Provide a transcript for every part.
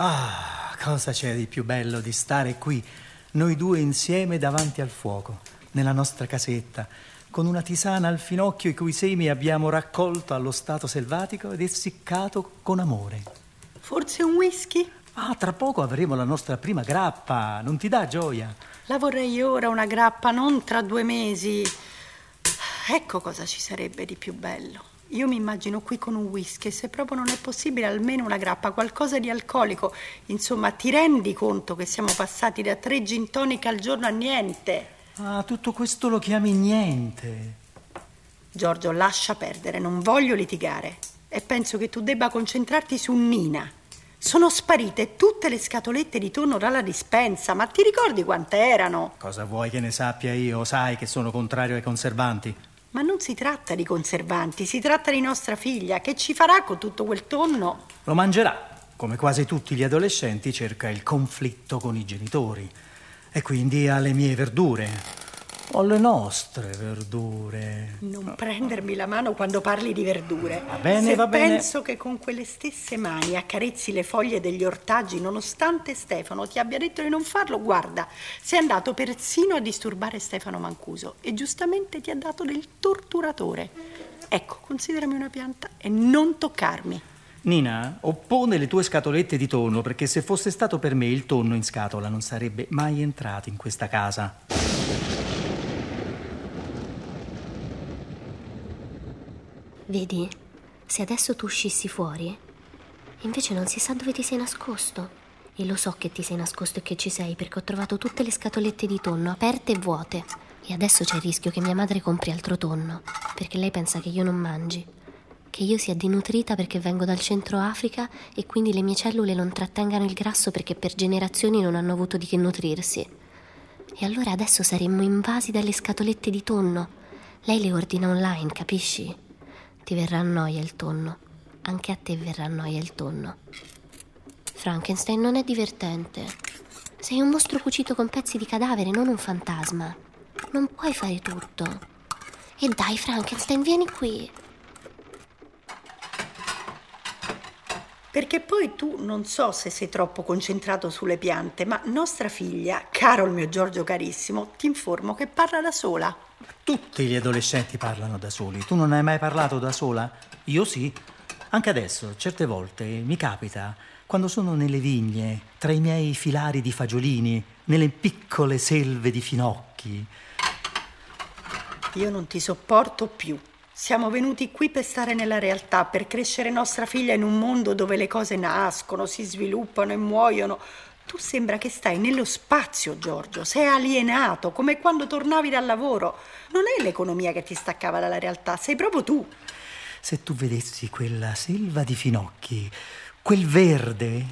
Ah, cosa c'è di più bello di stare qui, noi due insieme davanti al fuoco, nella nostra casetta, con una tisana al finocchio i cui semi abbiamo raccolto allo stato selvatico ed essiccato con amore. Forse un whisky? Ah, tra poco avremo la nostra prima grappa, non ti dà gioia? La vorrei ora una grappa, non tra due mesi. Ecco cosa ci sarebbe di più bello. Io mi immagino qui con un whisky, se proprio non è possibile almeno una grappa, qualcosa di alcolico. Insomma, ti rendi conto che siamo passati da tre gin tonic al giorno a niente? Ah, tutto questo lo chiami niente. Giorgio, lascia perdere, non voglio litigare. E penso che tu debba concentrarti su Nina. Sono sparite tutte le scatolette di tonno dalla dispensa, ma ti ricordi quante erano? Cosa vuoi che ne sappia io? Sai che sono contrario ai conservanti. Ma non si tratta di conservanti, si tratta di nostra figlia. Che ci farà con tutto quel tonno? Lo mangerà. Come quasi tutti gli adolescenti cerca il conflitto con i genitori. E quindi ha le mie verdure. Ho le nostre verdure. Non prendermi la mano quando parli di verdure. Va bene, Se va bene. penso che con quelle stesse mani accarezzi le foglie degli ortaggi, nonostante Stefano ti abbia detto di non farlo, guarda, sei andato persino a disturbare Stefano Mancuso e giustamente ti ha dato del torturatore. Ecco, considerami una pianta e non toccarmi. Nina, oppone le tue scatolette di tonno perché se fosse stato per me il tonno in scatola non sarebbe mai entrato in questa casa. Vedi, se adesso tu uscissi fuori, invece non si sa dove ti sei nascosto. E lo so che ti sei nascosto e che ci sei perché ho trovato tutte le scatolette di tonno aperte e vuote. E adesso c'è il rischio che mia madre compri altro tonno, perché lei pensa che io non mangi. Che io sia denutrita perché vengo dal centro Africa e quindi le mie cellule non trattengano il grasso perché per generazioni non hanno avuto di che nutrirsi. E allora adesso saremmo invasi dalle scatolette di tonno. Lei le ordina online, capisci? Ti verrà noia il tonno. Anche a te verrà noia il tonno. Frankenstein non è divertente. Sei un mostro cucito con pezzi di cadavere, non un fantasma. Non puoi fare tutto. E dai, Frankenstein, vieni qui. Perché poi tu non so se sei troppo concentrato sulle piante, ma nostra figlia, caro il mio Giorgio carissimo, ti informo che parla da sola. Tutti gli adolescenti parlano da soli. Tu non hai mai parlato da sola? Io sì. Anche adesso, certe volte, mi capita, quando sono nelle vigne, tra i miei filari di fagiolini, nelle piccole selve di finocchi. Io non ti sopporto più. Siamo venuti qui per stare nella realtà, per crescere nostra figlia in un mondo dove le cose nascono, si sviluppano e muoiono. Tu sembra che stai nello spazio, Giorgio. Sei alienato, come quando tornavi dal lavoro. Non è l'economia che ti staccava dalla realtà, sei proprio tu. Se tu vedessi quella selva di finocchi, quel verde.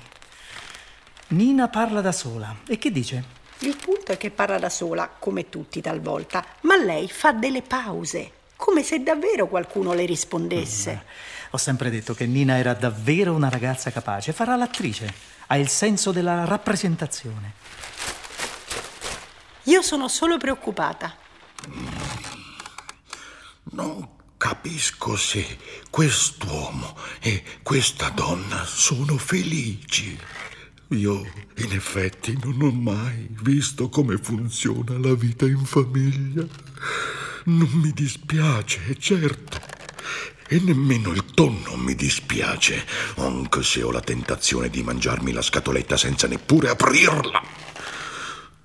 Nina parla da sola. E che dice? Il punto è che parla da sola, come tutti talvolta, ma lei fa delle pause, come se davvero qualcuno le rispondesse. Ho sempre detto che Nina era davvero una ragazza capace. Farà l'attrice. Ha il senso della rappresentazione. Io sono solo preoccupata. Non capisco se quest'uomo e questa donna sono felici. Io, in effetti, non ho mai visto come funziona la vita in famiglia. Non mi dispiace, certo. E nemmeno il tonno mi dispiace, anche se ho la tentazione di mangiarmi la scatoletta senza neppure aprirla.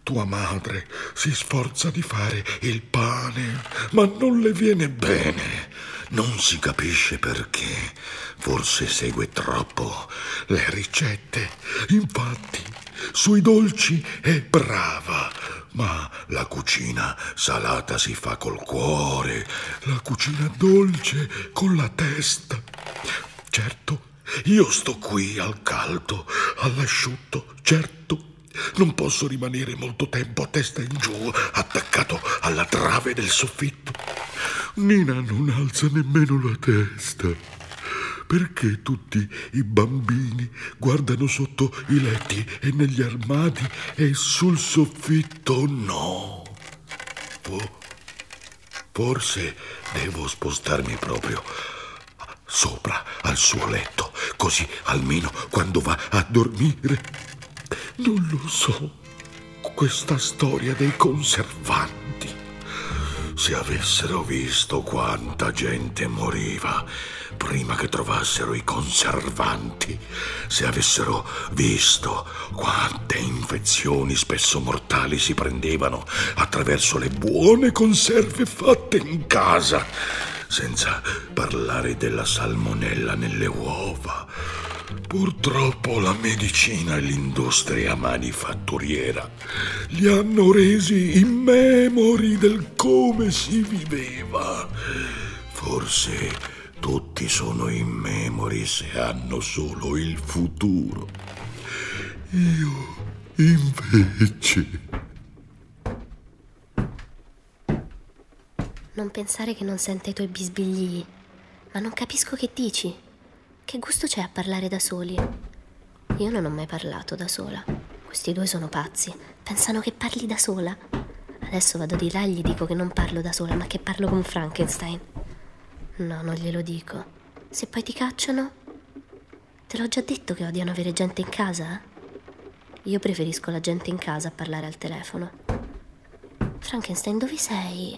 Tua madre si sforza di fare il pane, ma non le viene bene. Non si capisce perché. Forse segue troppo le ricette. Infatti, sui dolci è brava, ma la cucina salata si fa col cuore, la cucina dolce con la testa. Certo, io sto qui al caldo, all'asciutto, certo. Non posso rimanere molto tempo a testa in giù, attaccato alla trave del soffitto. Nina non alza nemmeno la testa. Perché tutti i bambini guardano sotto i letti e negli armadi e sul soffitto no? Fo- forse devo spostarmi proprio sopra al suo letto, Così almeno quando va a dormire. Non lo so. Questa storia dei conservanti. Se avessero visto quanta gente moriva prima che trovassero i conservanti, se avessero visto quante infezioni spesso mortali si prendevano attraverso le buone conserve fatte in casa, senza parlare della salmonella nelle uova. Purtroppo la medicina e l'industria manifatturiera li hanno resi immemori del come si viveva. Forse tutti sono immemori se hanno solo il futuro. Io invece... Non pensare che non senta i tuoi bisbigli, ma non capisco che dici. Che gusto c'è a parlare da soli? Io non ho mai parlato da sola. Questi due sono pazzi. Pensano che parli da sola. Adesso vado di là e gli dico che non parlo da sola, ma che parlo con Frankenstein. No, non glielo dico. Se poi ti cacciano? Te l'ho già detto che odiano avere gente in casa? Io preferisco la gente in casa a parlare al telefono. Frankenstein, dove sei?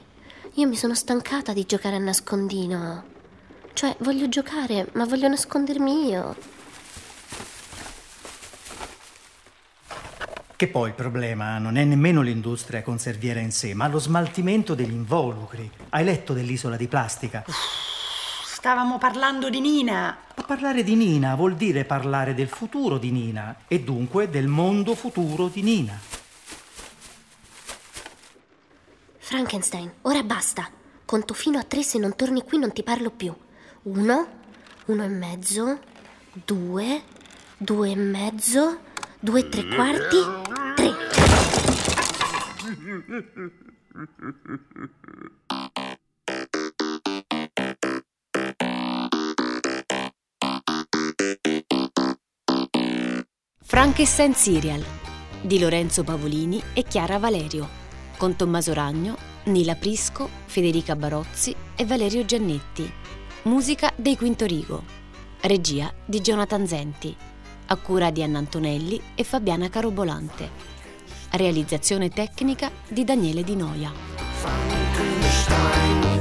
Io mi sono stancata di giocare a nascondino. Cioè, voglio giocare, ma voglio nascondermi io. Che poi il problema non è nemmeno l'industria conserviera in sé, ma lo smaltimento degli involucri. Hai letto dell'isola di plastica? Stavamo parlando di Nina. Ma parlare di Nina vuol dire parlare del futuro di Nina e dunque del mondo futuro di Nina. Frankenstein, ora basta. Conto fino a tre, se non torni qui non ti parlo più. Uno, uno e mezzo, due, due e mezzo, due e tre quarti, tre. Frankenstein Serial di Lorenzo Pavolini e Chiara Valerio, con Tommaso Ragno, Nila Prisco, Federica Barozzi e Valerio Giannetti. Musica dei Quinto Rigo. Regia di Jonathan Zenti. A cura di Anna Antonelli e Fabiana Carobolante. Realizzazione tecnica di Daniele Di Noia. Frankenstein.